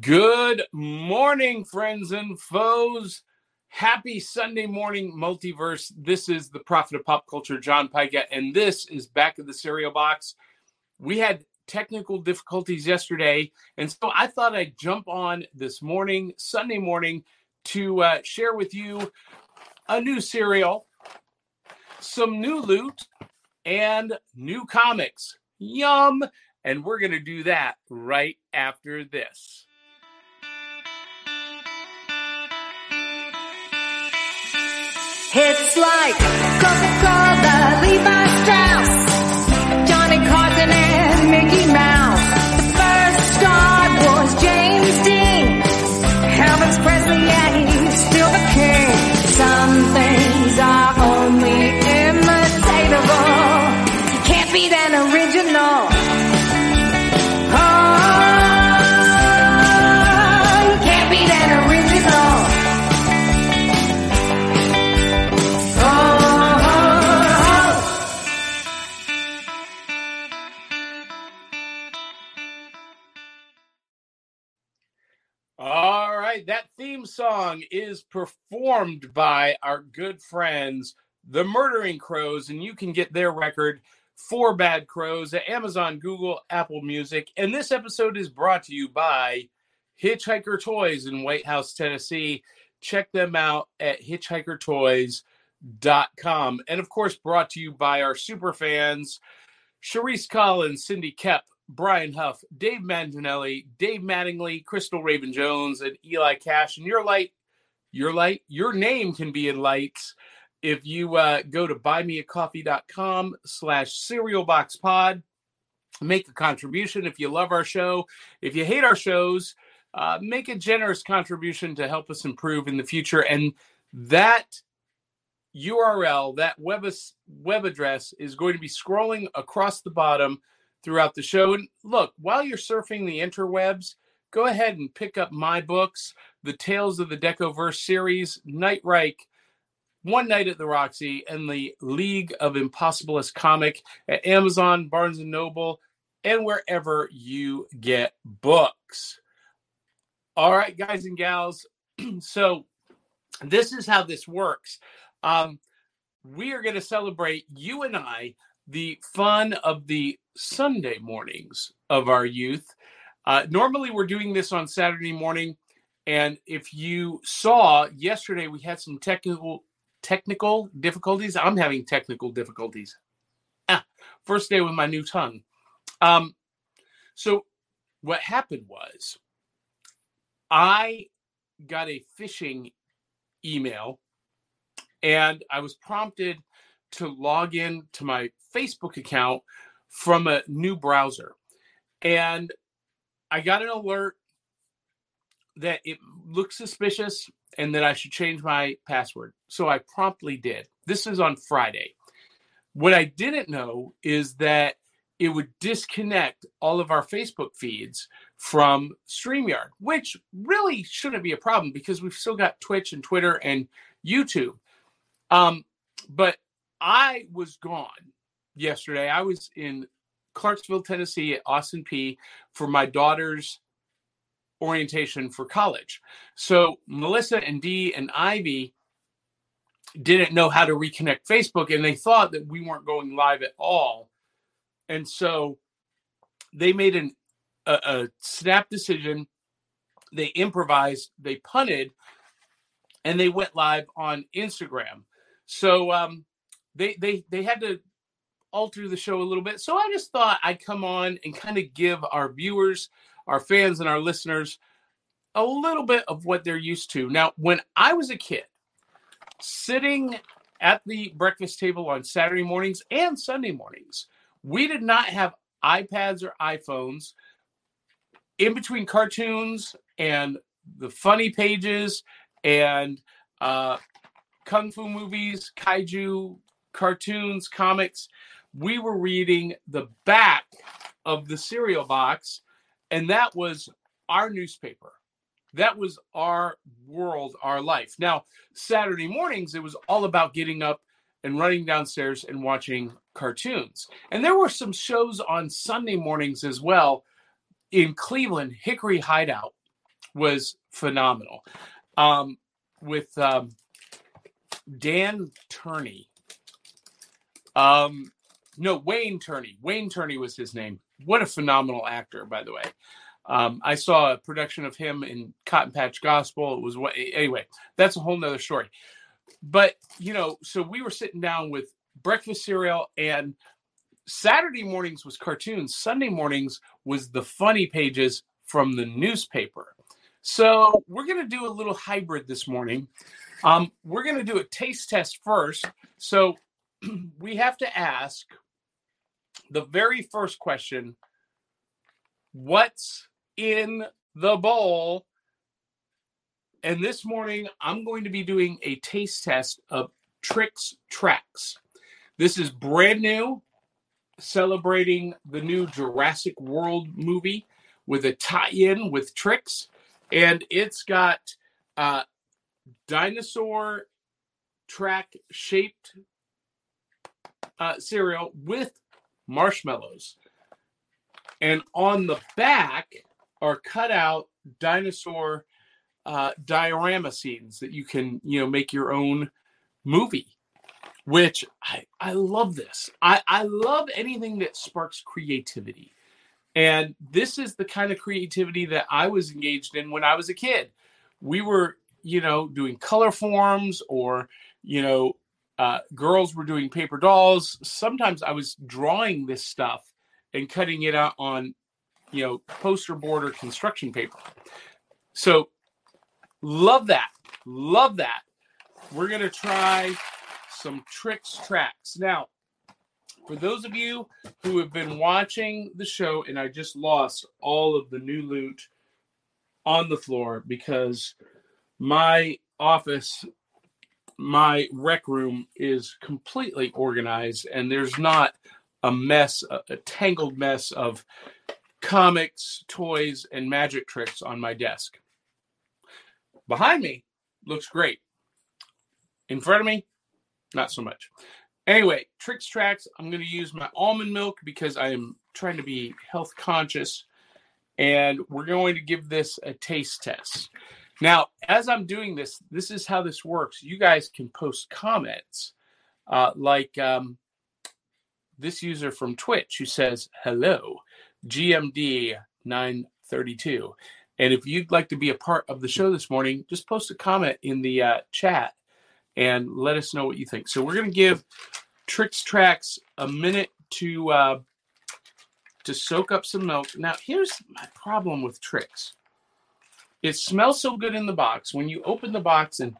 Good morning, friends and foes. Happy Sunday morning, multiverse. This is the prophet of pop culture, John Pica, and this is Back of the Cereal Box. We had technical difficulties yesterday, and so I thought I'd jump on this morning, Sunday morning, to uh, share with you a new cereal, some new loot, and new comics. Yum! And we're going to do that right after this. It's like Coca-Cola, Levi Strauss, Johnny Carson and Mickey Mouse. The first star was James Dean. Elvis Presley, yeah, he's still the king. Some right, that theme song is performed by our good friends, the Murdering Crows, and you can get their record, Four Bad Crows, at Amazon, Google, Apple Music. And this episode is brought to you by Hitchhiker Toys in White House, Tennessee. Check them out at hitchhikertoys.com. And of course, brought to you by our super fans, Sharice Collins, Cindy Kep, Brian Huff, Dave Manginelli, Dave Mattingly, Crystal Raven Jones, and Eli Cash. And your light, your light, your name can be in lights if you uh, go to buymeacoffee.com slash cereal box pod. Make a contribution if you love our show. If you hate our shows, uh, make a generous contribution to help us improve in the future. And that URL, that web, web address is going to be scrolling across the bottom throughout the show. And look, while you're surfing the interwebs, go ahead and pick up my books, the Tales of the Decoverse series, Night Reich, One Night at the Roxy, and the League of Impossibilist comic at Amazon, Barnes and Noble, and wherever you get books. All right, guys and gals. so this is how this works. Um, we are going to celebrate you and I the fun of the Sunday mornings of our youth. Uh, normally, we're doing this on Saturday morning, and if you saw yesterday, we had some technical technical difficulties. I'm having technical difficulties. Ah, first day with my new tongue. Um, so what happened was, I got a phishing email, and I was prompted to log in to my Facebook account from a new browser. And I got an alert that it looked suspicious and that I should change my password. So I promptly did. This is on Friday. What I didn't know is that it would disconnect all of our Facebook feeds from StreamYard, which really shouldn't be a problem because we've still got Twitch and Twitter and YouTube. Um, but I was gone yesterday. I was in Clarksville, Tennessee at Austin Peay for my daughter's orientation for college. So Melissa and Dee and Ivy didn't know how to reconnect Facebook and they thought that we weren't going live at all. And so they made an, a, a snap decision. They improvised, they punted, and they went live on Instagram. So um, they they they had to alter the show a little bit. So I just thought I'd come on and kind of give our viewers, our fans, and our listeners a little bit of what they're used to. Now, when I was a kid, sitting at the breakfast table on Saturday mornings and Sunday mornings, we did not have iPads or iPhones. In between cartoons and the funny pages and uh, kung fu movies, kaiju, cartoons, comics, we were reading the back of the cereal box, and that was our newspaper. That was our world, our life. Now, Saturday mornings, it was all about getting up and running downstairs and watching cartoons. And there were some shows on Sunday mornings as well in Cleveland, Hickory Hideout. was phenomenal. Um, with um, Dan Turney. Um, no, Wayne Turney. Wayne Turney was his name. What a phenomenal actor, by the way. Um, I saw a production of him in Cotton Patch Gospel. It was what anyway. That's a whole nother story. But you know, so we were sitting down with breakfast cereal, and Saturday mornings was cartoons. Sunday mornings was the funny pages from the newspaper. So we're gonna do a little hybrid this morning. Um, we're gonna do a taste test first. So we have to ask the very first question what's in the bowl? And this morning i'm going to be doing a taste test of Trix Trax. This is brand new celebrating the new jurassic world movie with a tie-in with Trix and it's got uh dinosaur track shaped uh, cereal with marshmallows. And on the back are cut out dinosaur uh, diorama scenes that you can, you know, make your own movie. Which I, I love this. I, I love anything that sparks creativity. And this is the kind of creativity that I was engaged in when I was a kid. We were, you know, doing Colorforms or, you know, uh, girls were doing paper dolls. Sometimes I was drawing this stuff and cutting it out on, you know, poster board or construction paper. So love that. Love that. We're going to try some Trix Trax. Now, for those of you who have been watching the show, and I just lost all of the new loot on the floor because my office my rec room is completely organized and there's not a mess, a, a, tangled mess of comics, toys, and magic tricks on my desk. Behind me looks great. In front of me, not so much. Anyway, Trix Trax. I'm going to use my almond milk because I am trying to be health conscious. And we're going to give this a taste test. Now, as I'm doing this, this is how this works. You guys can post comments, uh, like um, this user from Twitch who says, "Hello, GMD 932." And if you'd like to be a part of the show this morning, just post a comment in the uh, chat and let us know what you think. So we're going to give Trix Trax a minute to uh, to soak up some milk. Now, here's my problem with Trix it smells so good in the box. When you open the box and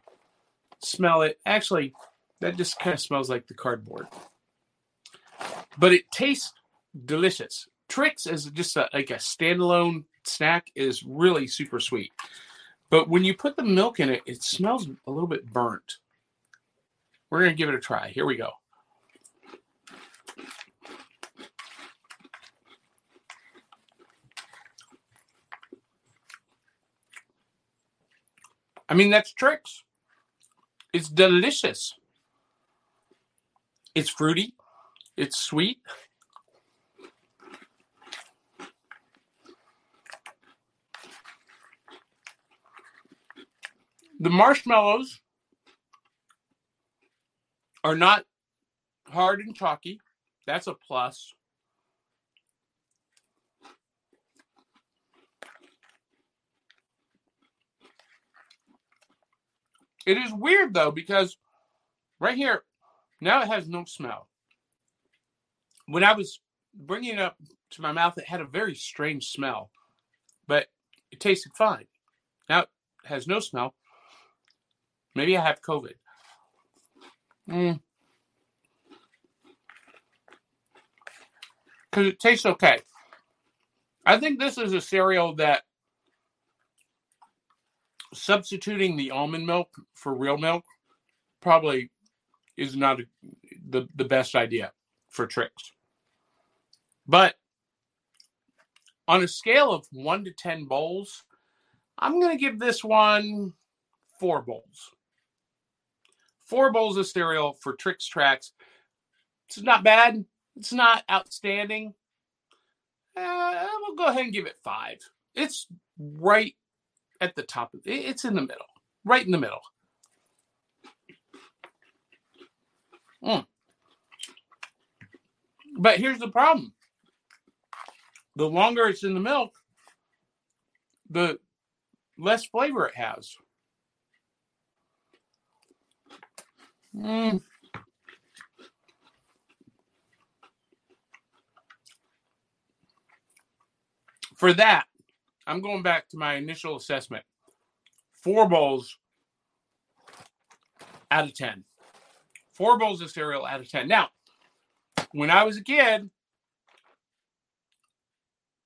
smell it, actually, that just kind of smells like the cardboard. But it tastes delicious. Trix as just a, like a standalone snack is really super sweet. But when you put the milk in it, it smells a little bit burnt. We're going to give it a try. Here we go. I mean, that's Trix. It's delicious. It's fruity. It's sweet. The marshmallows are not hard and chalky. That's a plus. It is weird though because right here now it has no smell. When I was bringing it up to my mouth, it had a very strange smell, but it tasted fine. Now it has no smell. Maybe I have COVID. Mm. Because it tastes okay. I think this is a cereal that substituting the almond milk for real milk probably is not a, the the best idea for Trix. But on a scale of 1 to 10 bowls, I'm going to give this one 4 bowls. 4 bowls of cereal for Trix Trax. It's not bad. It's not outstanding. Uh, we'll go ahead and give it 5. It's right at the top. Of it- It's in the middle, right in the middle. Mm. But here's the problem: the longer it's in the milk, the less flavor it has. Mm. For that, I'm going back to my initial assessment. Four bowls out of 10. Four bowls of cereal out of 10. Now, when I was a kid,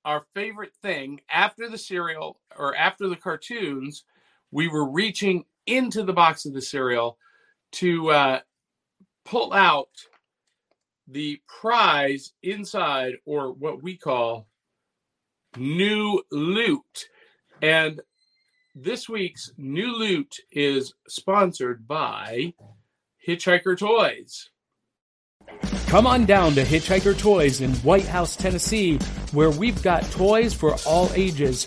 our favorite thing after the cereal or after the cartoons, we were reaching into the box of the cereal to uh, pull out the prize inside, or what we call new loot. And this week's new loot is sponsored by Hitchhiker Toys. Come on down to Hitchhiker Toys in White House, Tennessee, where we've got toys for all ages.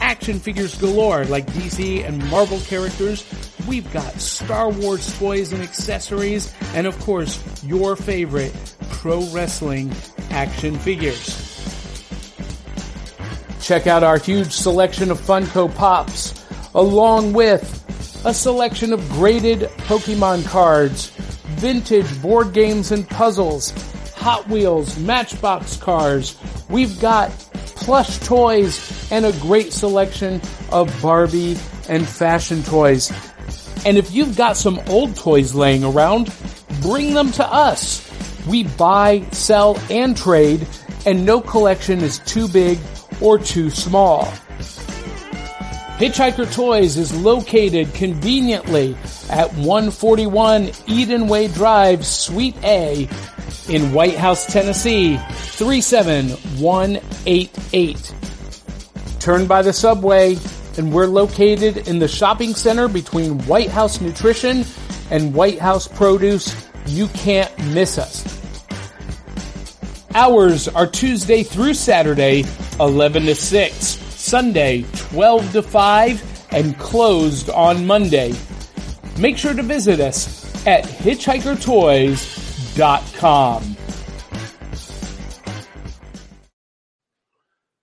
Action figures galore like DC and Marvel characters. We've got Star Wars toys and accessories, and of course, your favorite pro wrestling action figures. Check out our huge selection of Funko Pops, along with a selection of graded Pokemon cards, vintage board games and puzzles, Hot Wheels, Matchbox cars. We've got plush toys and a great selection of Barbie and fashion toys. And if you've got some old toys laying around, bring them to us. We buy, sell, and trade, and no collection is too big or too small. Hitchhiker Toys is located conveniently at 141 Eden Way Drive, Suite A in White House, Tennessee, 37188. Turn by the subway, and we're located in the shopping center between White House Nutrition and White House Produce. You can't miss us. Hours are Tuesday through Saturday, 11 to 6, Sunday, 12 to 5, and closed on Monday. Make sure to visit us at hitchhikertoys.com.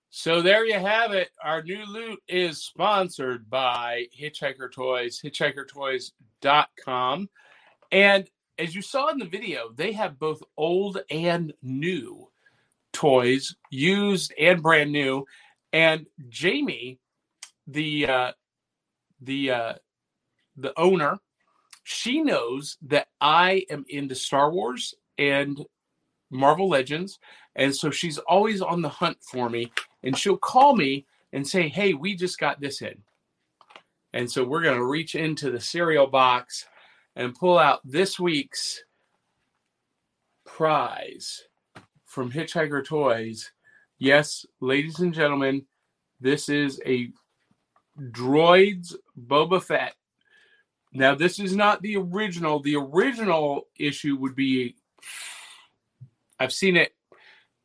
So there you have it. Our new loot is sponsored by Hitchhiker Toys, hitchhikertoys.com. And as you saw in the video, they have both old and new toys, used and brand new. And Jamie, the uh, the uh, the owner, she knows that I am into Star Wars and Marvel Legends, and so she's always on the hunt for me. And she'll call me and say, "Hey, we just got this in," and so we're going to reach into the cereal box and pull out this week's prize from Hitchhiker Toys. Yes, ladies and gentlemen, this is a Droids Boba Fett. Now, this is not the original. The original issue would be, I've seen it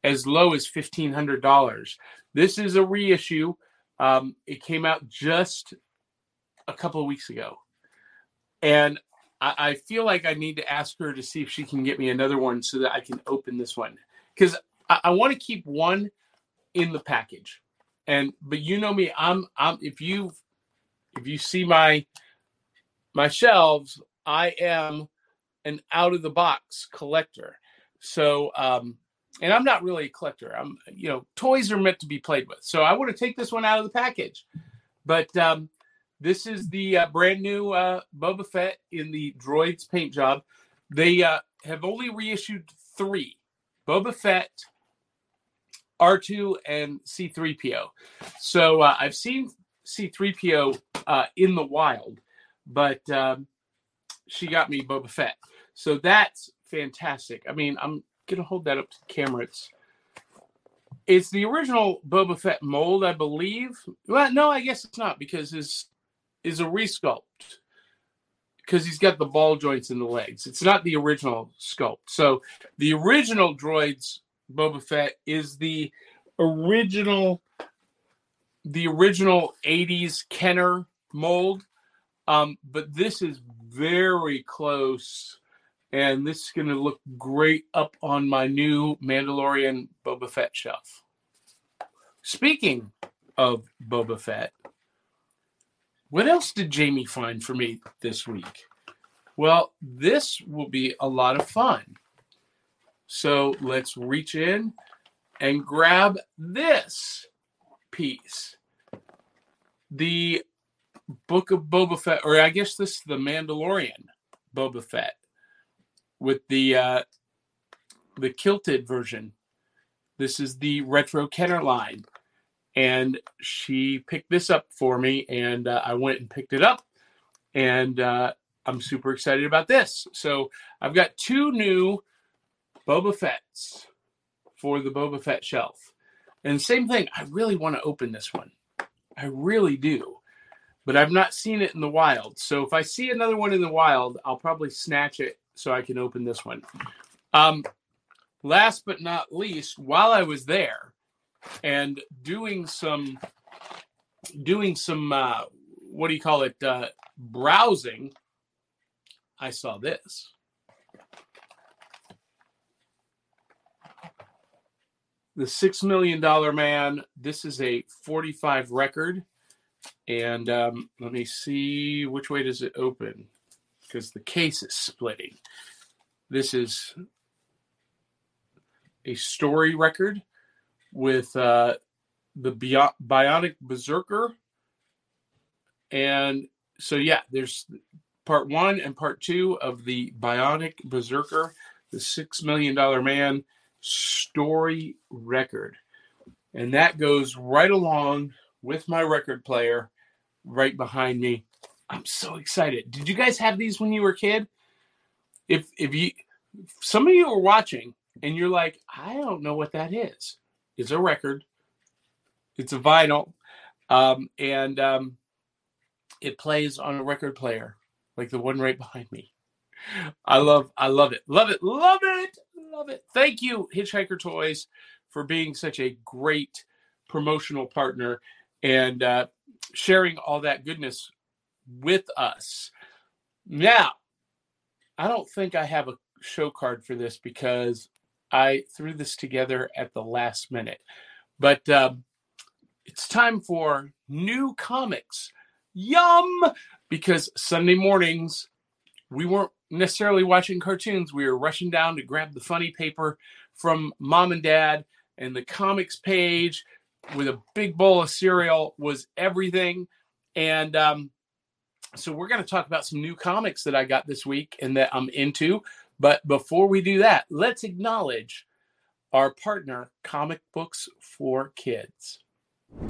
as low as $1,500. This is a reissue. Um, it came out just a couple of weeks ago. And I, I feel like I need to ask her to see if she can get me another one so that I can open this one. Because I, I want to keep one in the package. And but you know me, I'm I'm if you if you see my my shelves, I am an out of the box collector. So um and I'm not really a collector. I'm you know, toys are meant to be played with. So I want to take this one out of the package. But um this is the uh, brand new uh, Boba Fett in the Droids paint job. They uh, have only reissued three Boba Fett, R2, and C3PO. So uh, I've seen C3PO uh, in the wild, but um, she got me Boba Fett. So that's fantastic. I mean, I'm going to hold that up to the camera. It's it's the original Boba Fett mold, I believe. Well, no, I guess it's not because his is a resculpt because he's got the ball joints in the legs. It's not the original sculpt. So the original droids Boba Fett is the original the original 80s Kenner mold. Um, but this is very close. And this is going to look great up on my new Mandalorian Boba Fett shelf. Speaking of Boba Fett, what else did Jamie find for me this week? Well, this will be a lot of fun. So let's reach in and grab this piece. The Book of Boba Fett, or I guess this is the Mandalorian Boba Fett with the uh, the kilted version. This is the retro Kenner line, and she picked this up for me, and uh, I went and picked it up, and uh, I'm super excited about this. So I've got two new Boba Fett's for the Boba Fett shelf, and same thing. I really want to open this one. I really do but I've not seen it in the wild. So if I see another one in the wild, I'll probably snatch it so I can open this one. Um, last but not least, while I was there and doing some doing some uh, what do you call it uh, browsing, I saw this. The Six Million Dollar Man. This is a 45 record and um, let me see which way does it open because the case is splitting. This is a story record with uh, the Bio- Bionic Berserker. And so, yeah, there's part one and part two of the Bionic Berserker, the Six Million Dollar Man story record. And that goes right along with my record player right behind me. I'm so excited. Did you guys have these when you were a kid? If if you some of you are watching and you're like, I don't know what that is. It's a record. It's a vinyl. Um, and um, it plays on a record player, like the one right behind me. I love I love it. Love it. Love it. Love it. Thank you, Hitchhiker Toys, for being such a great promotional partner. And uh, sharing all that goodness with us. Now, I don't think I have a show card for this because I threw this together at the last minute. But um, it's time for new comics. Yum! Because Sunday mornings, we weren't necessarily watching cartoons. We were rushing down to grab the funny paper from mom and dad and the comics page with a big bowl of cereal was everything. And um, so we're going to talk about some new comics that I got this week and that I'm into. But before we do that, let's acknowledge our partner, Comic Books for Kids.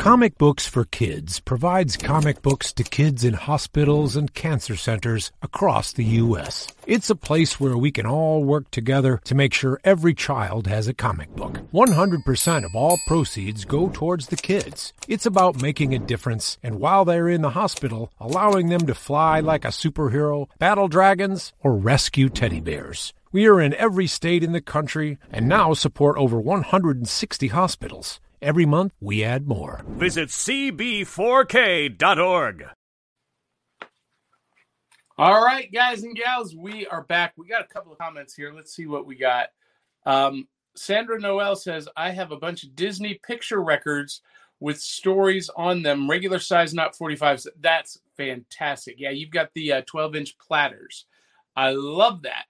Comic Books for Kids provides comic books to kids in hospitals and cancer centers across the U.S. It's a place where we can all work together to make sure every child has a comic book. 100% of all proceeds go towards the kids. It's about making a difference, and while they're in the hospital, allowing them to fly like a superhero, battle dragons, or rescue teddy bears. We are in every state in the country and now support over 160 hospitals. Every month, we add more. Visit cb4k.org. All right, guys and gals, we are back. We got a couple of comments here. Let's see what we got. Um, Sandra Noel says, I have a bunch of Disney picture records with stories on them, regular size, not 45s. That's fantastic. Yeah, you've got the 12 uh, inch platters. I love that,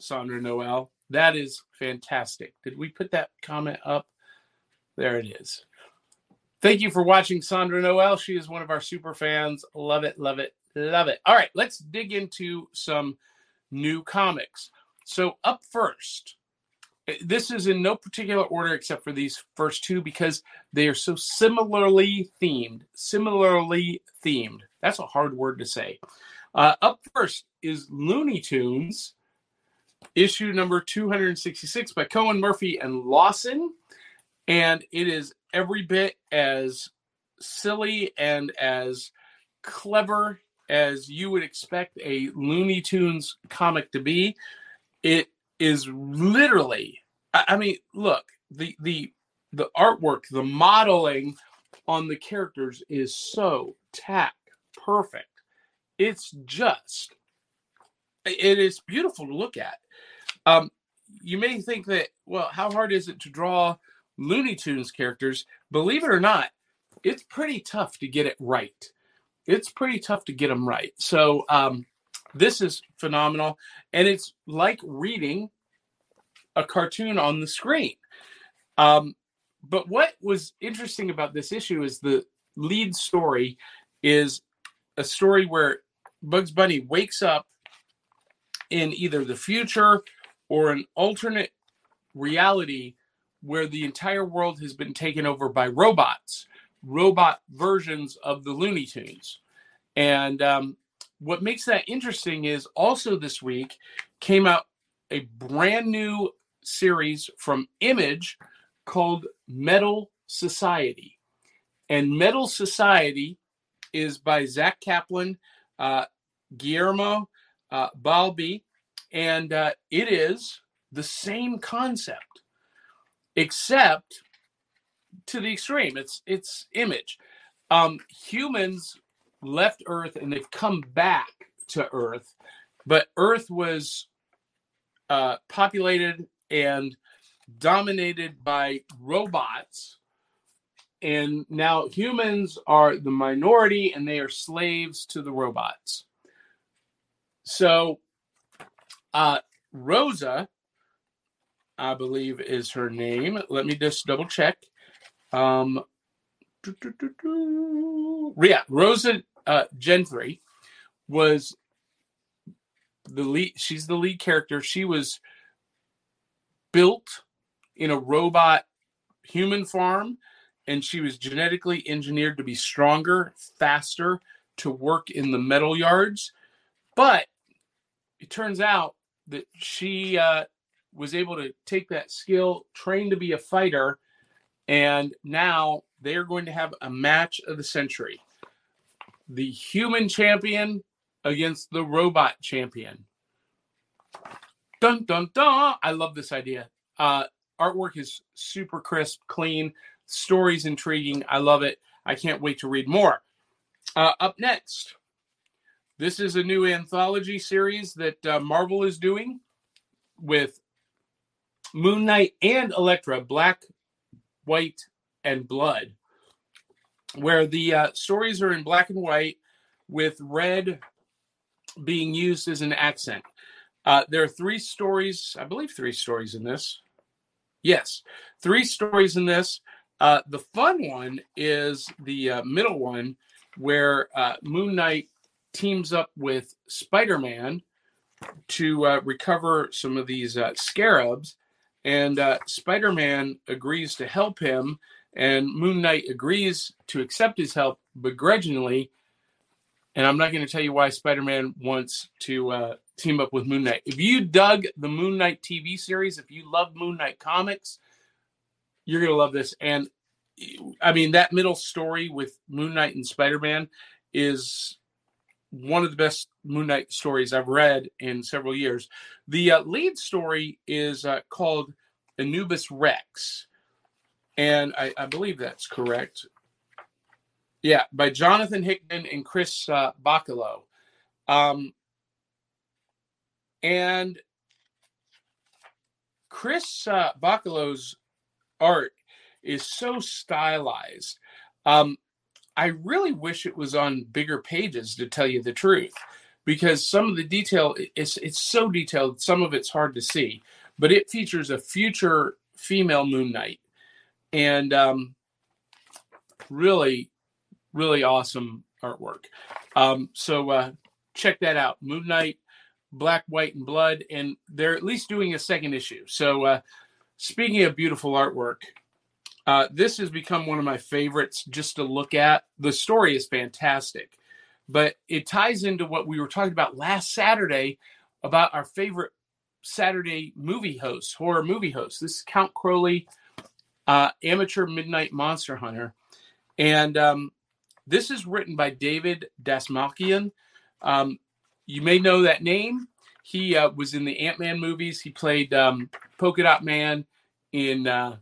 Sandra Noel. That is fantastic. Did we put that comment up? There it is. Thank you for watching Sandra Noel. She is one of our super fans. Love it, love it, love it. All right, let's dig into some new comics. So, up first, this is in no particular order except for these first two because they are so similarly themed. Similarly themed. That's a hard word to say. Uh, up first is Looney Tunes, issue number 266 by Cohen Murphy and Lawson and it is every bit as silly and as clever as you would expect a Looney Tunes comic to be. It is literally, I mean, look, the the the artwork, the modeling on the characters is so tack perfect. It's just, it is beautiful to look at. Um, you may think that, well, how hard is it to draw Looney Tunes characters? Believe it or not, it's pretty tough to get it right. It's pretty tough to get them right. So, um, this is phenomenal. And it's like reading a cartoon on the screen. Um, but what was interesting about this issue is the lead story is a story where Bugs Bunny wakes up in either the future or an alternate reality where the entire world has been taken over by robots, robot versions of the Looney Tunes. And um, what makes that interesting is also this week came out a brand new series from Image called Metal Society. And Metal Society is by Zach Kaplan, uh, Guillermo uh, Balbi, and uh, it is the same concept, except to the extreme. It's it's image. Um, humans left Earth and they've come back to Earth, but Earth was uh, populated and dominated by robots. And now humans are the minority and they are slaves to the robots. So, uh, Rosa, I believe is her name. Let me just double check. Um, yeah, Rosa uh, Gentry was the lead. She's the lead character. She was built in a robot human farm, and she was genetically engineered to be stronger, faster, to work in the metal yards. But it turns out that she uh, was able to take that skill, train to be a fighter, and now they are going to have a match of the century. The human champion against the robot champion. Dun dun dun! I love this idea. Uh, artwork is super crisp, clean. Story's intriguing. I love it. I can't wait to read more. Uh, up next, this is a new anthology series that uh, Marvel is doing with Moon Knight and Elektra, Black, White, and Blood, where the uh, stories are in black and white with red being used as an accent. Uh, there are three stories, I believe, three stories in this. Yes, three stories in this. Uh, the fun one is the uh, middle one, where uh, Moon Knight teams up with Spider Man to uh, recover some of these uh, scarabs. And uh, Spider Man agrees to help him, and Moon Knight agrees to accept his help begrudgingly. And I'm not going to tell you why Spider Man wants to uh, team up with Moon Knight. If you dug the Moon Knight TV series, if you love Moon Knight comics, you're going to love this. And I mean, that middle story with Moon Knight and Spider Man is one of the best Moon Knight stories I've read in several years. The uh, lead story is uh, called Anubis Rex, and I, I, believe that's correct. Yeah, by Jonathan Hickman and Chris uh, Bachalo. Um, and Chris uh, Bachalo's art is so stylized. Um, I really wish it was on bigger pages to tell you the truth, because some of the detail it's it's so detailed. Some of it's hard to see, but it features a future female Moon Knight, and um, really, really awesome artwork. Um, so uh, check that out, Moon Knight, Black, White, and Blood, and they're at least doing a second issue. So uh, speaking of beautiful artwork. Uh, this has become one of my favorites just to look at. The story is fantastic, but it ties into what we were talking about last Saturday about our favorite Saturday movie host, horror movie host. This is Count Crowley, uh, amateur midnight monster hunter, and um, this is written by David Dastmalchian. Um, you may know that name. He uh, was in the Ant Man movies. He played um, Polka Dot Man in uh,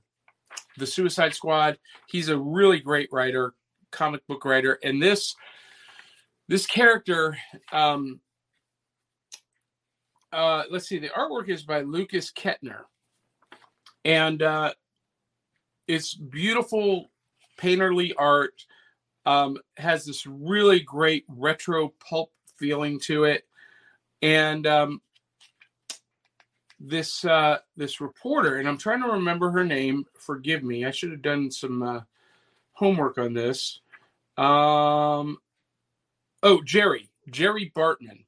the Suicide Squad. He's a really great writer, comic book writer, and this this character. Um, uh, let's see. The artwork is by Lukas Ketner, and uh, it's beautiful painterly art. Um, has this really great retro pulp feeling to it, and um, this uh, this reporter, and I'm trying to remember her name. Forgive me, I should have done some uh, homework on this. Um, oh, Jerri, Jerri Bartman.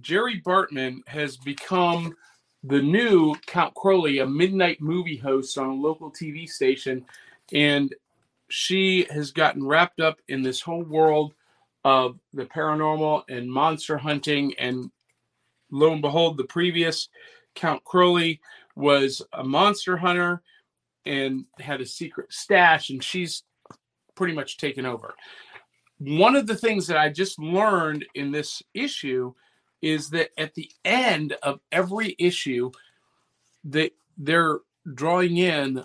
Jerri Bartman has become the new Count Crowley, a midnight movie host on a local TV station, and she has gotten wrapped up in this whole world of the paranormal and monster hunting. And lo and behold, the previous Count Crowley was a monster hunter and had a secret stash, and she's pretty much taken over. One of the things that I just learned in this issue is that at the end of every issue, that they're drawing in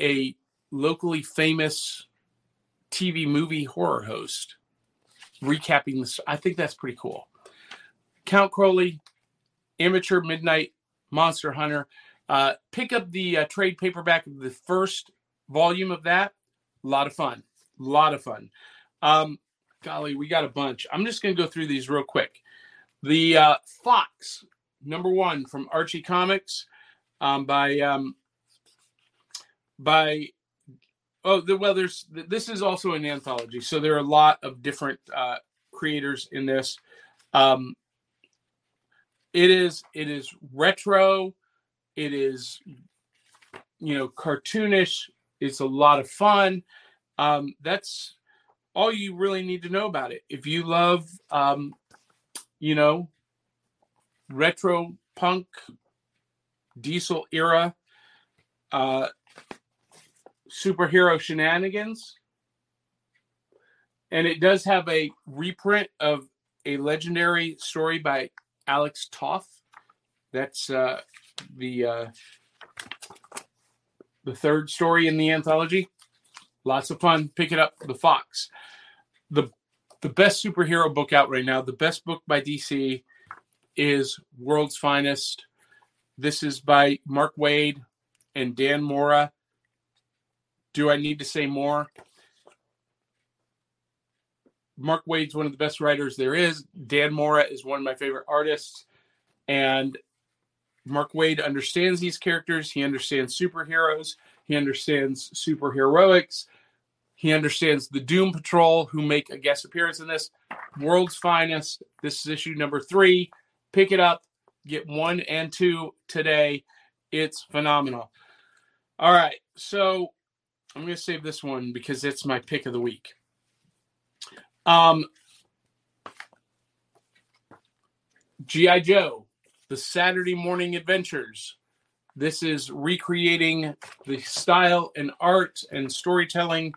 a locally famous TV movie horror host recapping this. I think that's pretty cool. Count Crowley, amateur midnight Monster Hunter. Uh, pick up the uh, trade paperback of the first volume of that. A lot of fun. A lot of fun. Um, golly, we got a bunch. I'm just going to go through these real quick. The uh, Fox, number one from Archie Comics, um, by um, by oh the well there's this is also an anthology, so there are a lot of different uh, creators in this. Um, it is it is retro. It is you know cartoonish. It's a lot of fun. Um, that's all you really need to know about it. If you love um, you know retro punk diesel era uh, superhero shenanigans and it does have a reprint of a legendary story by Alex Toth. That's uh, the uh, the third story in the anthology. Lots of fun. Pick it up. The Fox. The the best superhero book out right now. The best book by DC is World's Finest. This is by Mark Waid and Dan Mora. Do I need to say more? Mark Waid's one of the best writers there is. Dan Mora is one of my favorite artists. And Mark Waid understands these characters. He understands superheroes. He understands superheroics. He understands the Doom Patrol, who make a guest appearance in this. World's Finest. This is issue number three. Pick it up. Get one and two today. It's phenomenal. All right. So I'm going to save this one because it's my pick of the week. Um, G.I. Joe, the Saturday morning adventures. This is recreating the style and art and storytelling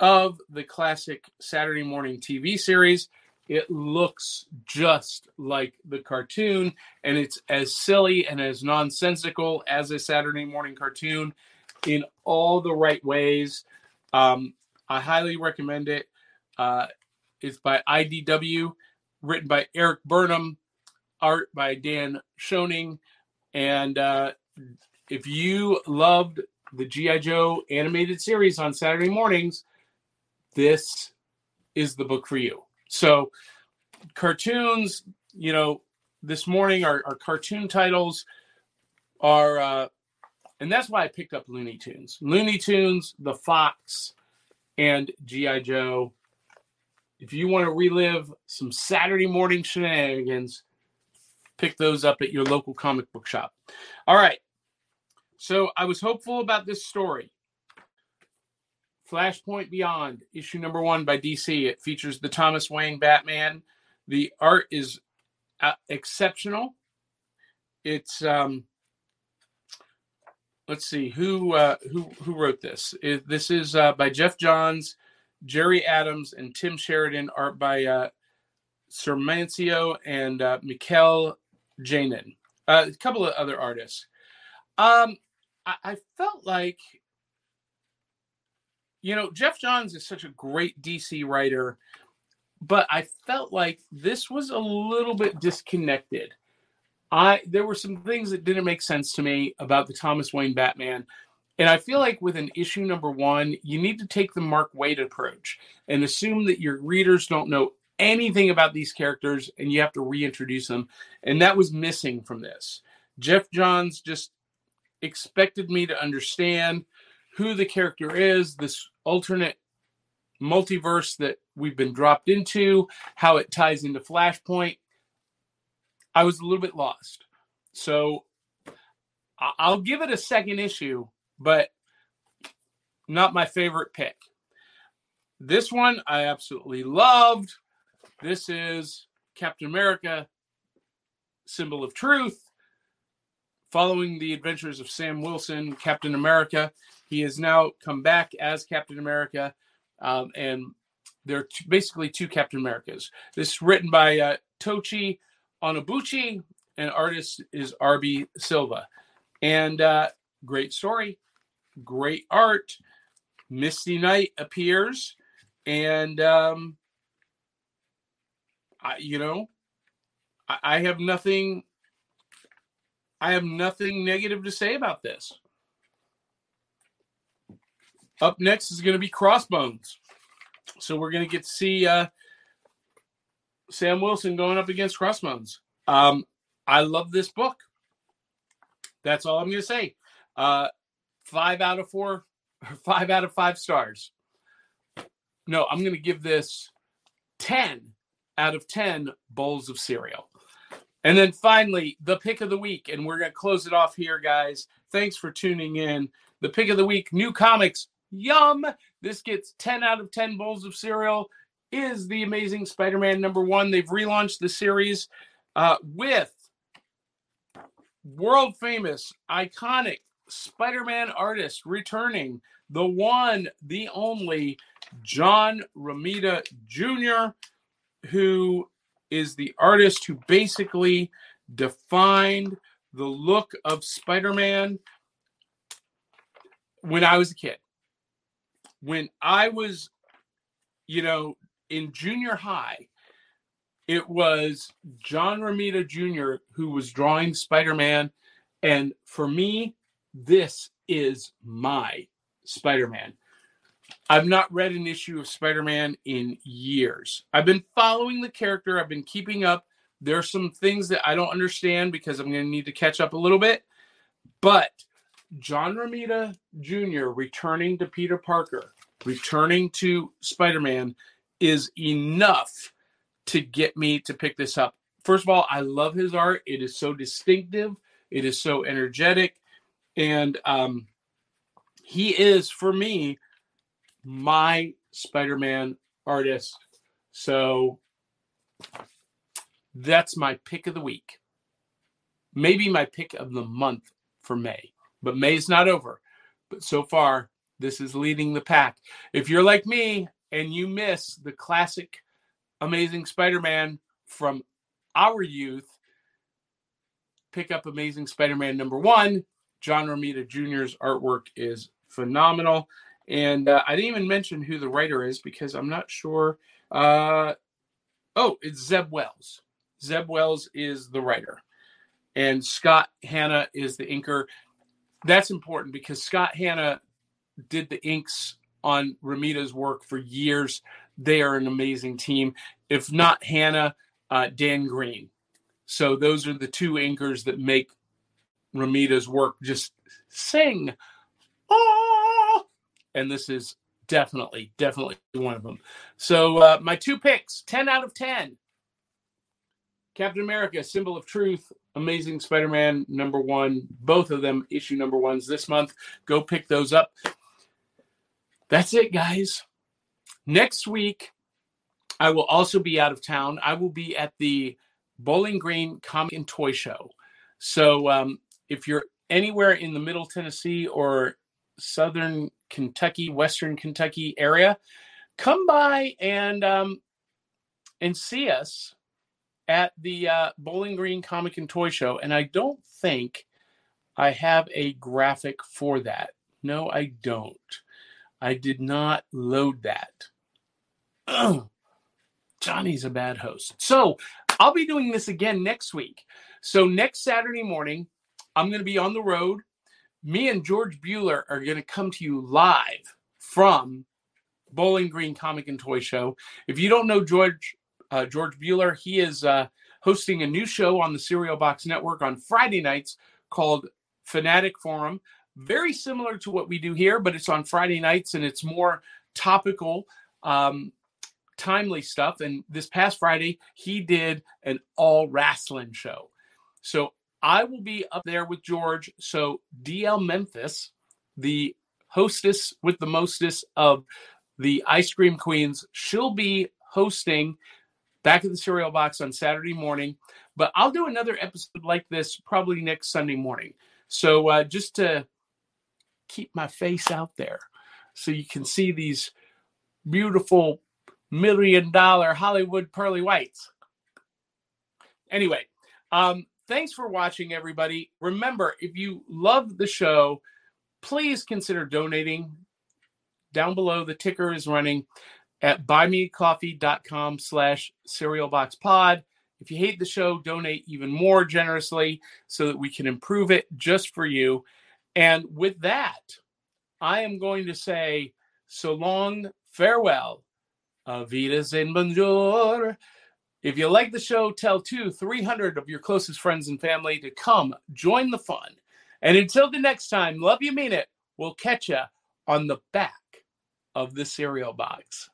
of the classic Saturday morning TV series. It looks just like the cartoon, and it's as silly and as nonsensical as a Saturday morning cartoon in all the right ways. Um, I highly recommend it. Uh, it's by IDW, written by Eric Burnham, art by Dan Schoening. And uh, if you loved the G.I. Joe animated series on Saturday mornings, this is the book for you. So, cartoons, you know, this morning our, our cartoon titles are, uh, and that's why I picked up Looney Tunes. Looney Tunes, The Fox, and G.I. Joe if you want to relive some Saturday morning shenanigans, pick those up at your local comic book shop. All right. So I was hopeful about this story. Flashpoint Beyond, issue number one by DC. It features the Thomas Wayne Batman. The art is uh, exceptional. It's um, let's see who uh, who who wrote this. It, this is uh, by Geoff Johns Gerry Adams and Tim Sheridan, art by uh, and uh, Mikel Janin. Uh, a couple of other artists. Um, I, I felt like you know, Geoff Johns is such a great DC writer, but I felt like this was a little bit disconnected. I there were some things that didn't make sense to me about the Thomas Wayne Batman. And I feel like with an issue number one, you need to take the Mark Waid approach and assume that your readers don't know anything about these characters and you have to reintroduce them. And that was missing from this. Geoff Johns just expected me to understand who the character is, this alternate multiverse that we've been dropped into, how it ties into Flashpoint. I was a little bit lost. So I'll give it a second issue, but not my favorite pick. This one I absolutely loved. This is Captain America, Symbol of Truth. Following the adventures of Sam Wilson, Captain America, he has now come back as Captain America, um, and there are basically two Captain Americas. This is written by uh, Tochi Onyebuchi, and artist is R.B. Silva. And uh, great story, great art. Misty Knight appears, and um, I, you know, I, I have nothing. I have nothing negative to say about this. Up next is going to be Crossbones. So we're going to get to see uh, Sam Wilson going up against Crossbones. Um, I love this book. That's all I'm going to say. Uh, five out of four, or five out of five stars. No, I'm going to give this 10 out of 10 bowls of cereal. And then finally, the pick of the week. And we're going to close it off here, guys. Thanks for tuning in. The pick of the week new comics. Yum. This gets 10 out of 10 bowls of cereal. Is the Amazing Spider Man number one. They've relaunched the series uh, with world famous, iconic Spider Man artist returning the one, the only John Romita Jr who is the artist who basically defined the look of Spider-Man when I was a kid. When I was, you know, in junior high, it was John Romita Jr. who was drawing Spider-Man. And for me, this is my Spider-Man. I've not read an issue of Spider Man in years. I've been following the character, I've been keeping up. There are some things that I don't understand because I'm going to need to catch up a little bit. But John Romita Jr. returning to Peter Parker, returning to Spider Man is enough to get me to pick this up. First of all, I love his art. It is so distinctive, it is so energetic. And um, he is, for me, my Spider-Man artist. So that's my pick of the week. Maybe my pick of the month for May. But May's not over. But so far, this is leading the pack. If you're like me and you miss the classic Amazing Spider-Man from our youth, pick up Amazing Spider-Man number 1. John Romita Jr.'s artwork is phenomenal. And uh, I didn't even mention who the writer is because I'm not sure. Uh, oh, it's Zeb Wells. Zeb Wells is the writer, and Scott Hanna is the inker. That's important because Scott Hanna did the inks on Romita's work for years. They are an amazing team. If not Hanna, uh, Dan Green. So those are the two inkers that make Romita's work just sing. Oh! and this is definitely, definitely one of them. So uh, my two picks, 10 out of 10. Captain America, Symbol of Truth, Amazing Spider-Man number one, both of them issue number ones this month. Go pick those up. That's it, guys. Next week, I will also be out of town. I will be at the Bowling Green Comic and Toy Show. So um, if you're anywhere in the Middle Tennessee or Southern Kentucky, Western Kentucky area, come by and um, and see us at the uh, Bowling Green Comic and Toy Show. And I don't think I have a graphic for that. No, I don't. I did not load that. Johnny's a bad host. So I'll be doing this again next week. So next Saturday morning, I'm going to be on the road. Me and George Bueller are going to come to you live from Bowling Green Comic and Toy Show. If you don't know George uh, George Bueller, he is uh, hosting a new show on the Cereal Box Network on Friday nights called Fanatic Forum. Very similar to what we do here, but it's on Friday nights and it's more topical, um, timely stuff. And this past Friday, he did an all wrestling show. So I will be up there with George. So DL Memphis, the hostess with the mostest of the Ice Cream Queens, she'll be hosting back at the cereal box on Saturday morning. But I'll do another episode like this probably next Sunday morning. So uh, just to keep my face out there so you can see these beautiful million dollar Hollywood pearly whites. Anyway, um, thanks for watching, everybody. Remember, if you love the show, please consider donating. Down below, the ticker is running at buymecoffee.com slash cerealboxpod. If you hate the show, donate even more generously so that we can improve it just for you. And with that, I am going to say so long, farewell, avidas and bonjour. If you like the show, tell two, 300 of your closest friends and family to come join the fun. And until the next time, love you, mean it. We'll catch you on the back of the cereal box.